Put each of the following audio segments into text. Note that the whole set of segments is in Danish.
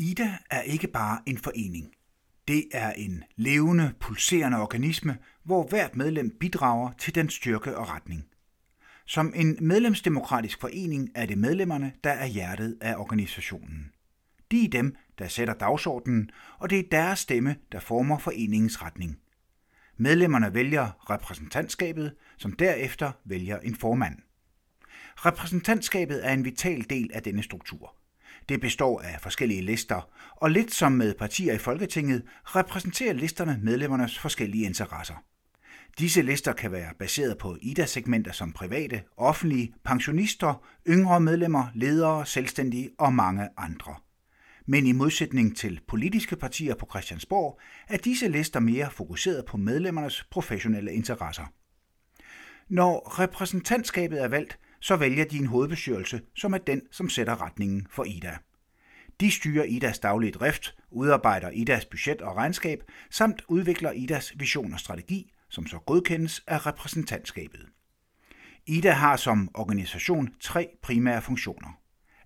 IDA er ikke bare en forening. Det er en levende, pulserende organisme, hvor hvert medlem bidrager til den styrke og retning. Som en medlemsdemokratisk forening er det medlemmerne, der er hjertet af organisationen. De er dem, der sætter dagsordenen, og det er deres stemme, der former foreningens retning. Medlemmerne vælger repræsentantskabet, som derefter vælger en formand. Repræsentantskabet er en vital del af denne struktur – det består af forskellige lister, og lidt som med partier i Folketinget repræsenterer listerne medlemmernes forskellige interesser. Disse lister kan være baseret på IDA-segmenter som private, offentlige, pensionister, yngre medlemmer, ledere, selvstændige og mange andre. Men i modsætning til politiske partier på Christiansborg, er disse lister mere fokuseret på medlemmernes professionelle interesser. Når repræsentantskabet er valgt, så vælger de en hovedbestyrelse, som er den, som sætter retningen for IDA. De styrer IDAs daglige drift, udarbejder IDAs budget og regnskab, samt udvikler IDAs vision og strategi, som så godkendes af repræsentantskabet. IDA har som organisation tre primære funktioner.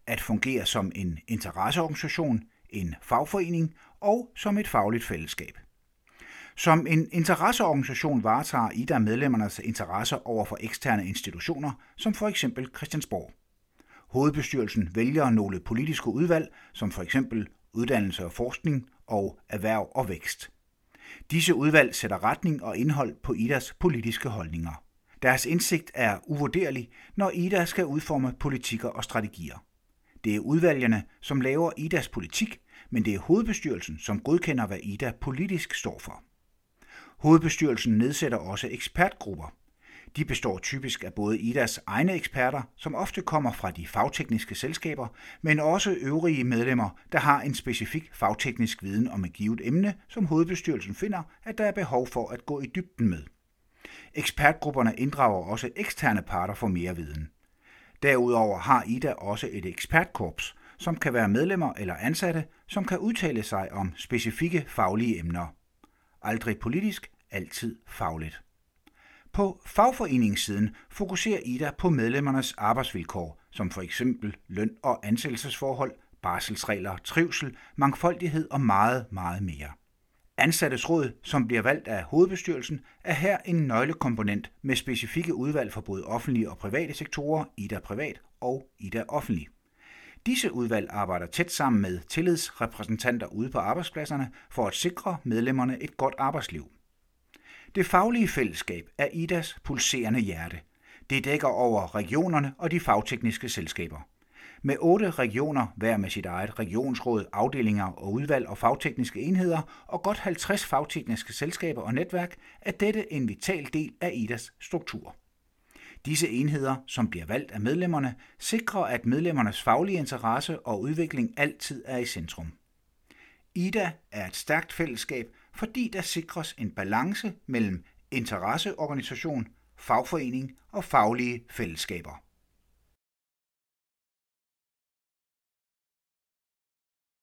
At fungere som en interesseorganisation, en fagforening og som et fagligt fællesskab. Som en interesseorganisation varetager IDA medlemmernes interesser over for eksterne institutioner, som for eksempel Christiansborg. Hovedbestyrelsen vælger nogle politiske udvalg, som for eksempel uddannelse og forskning og erhverv og vækst. Disse udvalg sætter retning og indhold på IDAs politiske holdninger. Deres indsigt er uvurderlig, når IDA skal udforme politikker og strategier. Det er udvalgene, som laver IDAs politik, men det er hovedbestyrelsen, som godkender, hvad IDA politisk står for. Hovedbestyrelsen nedsætter også ekspertgrupper. De består typisk af både IDAs egne eksperter, som ofte kommer fra de fagtekniske selskaber, men også øvrige medlemmer, der har en specifik fagteknisk viden om et givet emne, som hovedbestyrelsen finder, at der er behov for at gå i dybden med. Ekspertgrupperne inddrager også eksterne parter for mere viden. Derudover har IDA også et ekspertkorps, som kan være medlemmer eller ansatte, som kan udtale sig om specifikke faglige emner. Aldrig politisk, altid fagligt. På fagforeningssiden fokuserer Ida på medlemmernes arbejdsvilkår, som for eksempel løn og ansættelsesforhold, barselsregler, trivsel, mangfoldighed og meget, meget mere. Ansattes råd, som bliver valgt af hovedbestyrelsen, er her en nøglekomponent med specifikke udvalg for både offentlige og private sektorer, IDA Privat og IDA Offentlig. Disse udvalg arbejder tæt sammen med tillidsrepræsentanter ude på arbejdspladserne for at sikre medlemmerne et godt arbejdsliv. Det faglige fællesskab er IDAs pulserende hjerte. Det dækker over regionerne og de fagtekniske selskaber. Med otte regioner, hver med sit eget regionsråd, afdelinger og udvalg og fagtekniske enheder, og godt 50 fagtekniske selskaber og netværk, er dette en vital del af IDAs struktur. Disse enheder, som bliver valgt af medlemmerne, sikrer, at medlemmernes faglige interesse og udvikling altid er i centrum. IDA er et stærkt fællesskab, fordi der sikres en balance mellem interesseorganisation, fagforening og faglige fællesskaber.